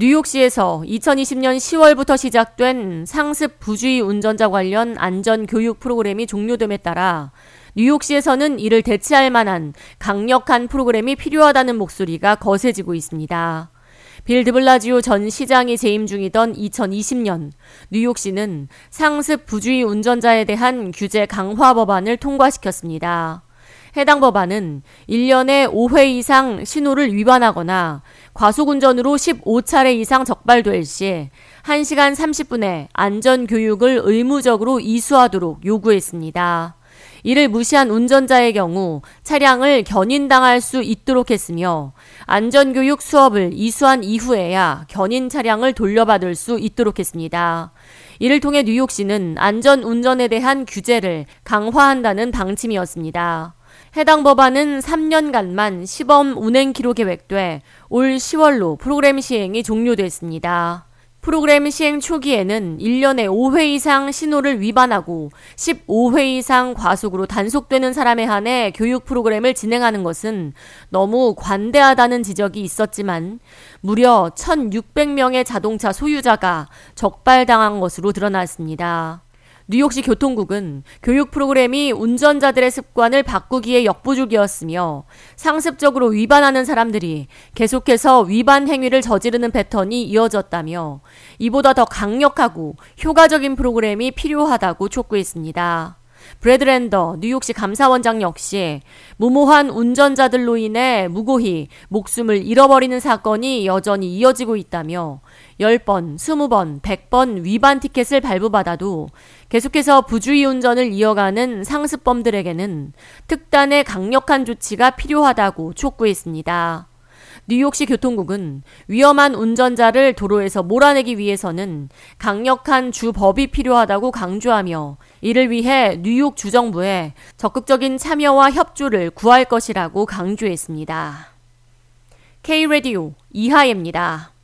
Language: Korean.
뉴욕시에서 2020년 10월부터 시작된 상습 부주의 운전자 관련 안전 교육 프로그램이 종료됨에 따라 뉴욕시에서는 이를 대체할 만한 강력한 프로그램이 필요하다는 목소리가 거세지고 있습니다. 빌 드블라지오 전 시장이 재임 중이던 2020년 뉴욕시는 상습 부주의 운전자에 대한 규제 강화 법안을 통과시켰습니다. 해당 법안은 1년에 5회 이상 신호를 위반하거나 과속운전으로 15차례 이상 적발될 시 1시간 30분에 안전교육을 의무적으로 이수하도록 요구했습니다. 이를 무시한 운전자의 경우 차량을 견인당할 수 있도록 했으며 안전교육 수업을 이수한 이후에야 견인 차량을 돌려받을 수 있도록 했습니다. 이를 통해 뉴욕시는 안전 운전에 대한 규제를 강화한다는 방침이었습니다. 해당 법안은 3년간만 시범 운행 기로 계획돼 올 10월로 프로그램 시행이 종료됐습니다. 프로그램 시행 초기에는 1년에 5회 이상 신호를 위반하고 15회 이상 과속으로 단속되는 사람에 한해 교육 프로그램을 진행하는 것은 너무 관대하다는 지적이 있었지만 무려 1,600명의 자동차 소유자가 적발당한 것으로 드러났습니다. 뉴욕시 교통국은 교육 프로그램이 운전자들의 습관을 바꾸기에 역부족이었으며 상습적으로 위반하는 사람들이 계속해서 위반 행위를 저지르는 패턴이 이어졌다며 이보다 더 강력하고 효과적인 프로그램이 필요하다고 촉구했습니다. 브래드랜더 뉴욕시 감사원장 역시 무모한 운전자들로 인해 무고히 목숨을 잃어버리는 사건이 여전히 이어지고 있다며 10번, 20번, 100번 위반 티켓을 발부받아도 계속해서 부주의 운전을 이어가는 상습범들에게는 특단의 강력한 조치가 필요하다고 촉구했습니다. 뉴욕시 교통국은 위험한 운전자를 도로에서 몰아내기 위해서는 강력한 주법이 필요하다고 강조하며 이를 위해 뉴욕 주정부에 적극적인 참여와 협조를 구할 것이라고 강조했습니다. K-Radio 이하예입니다.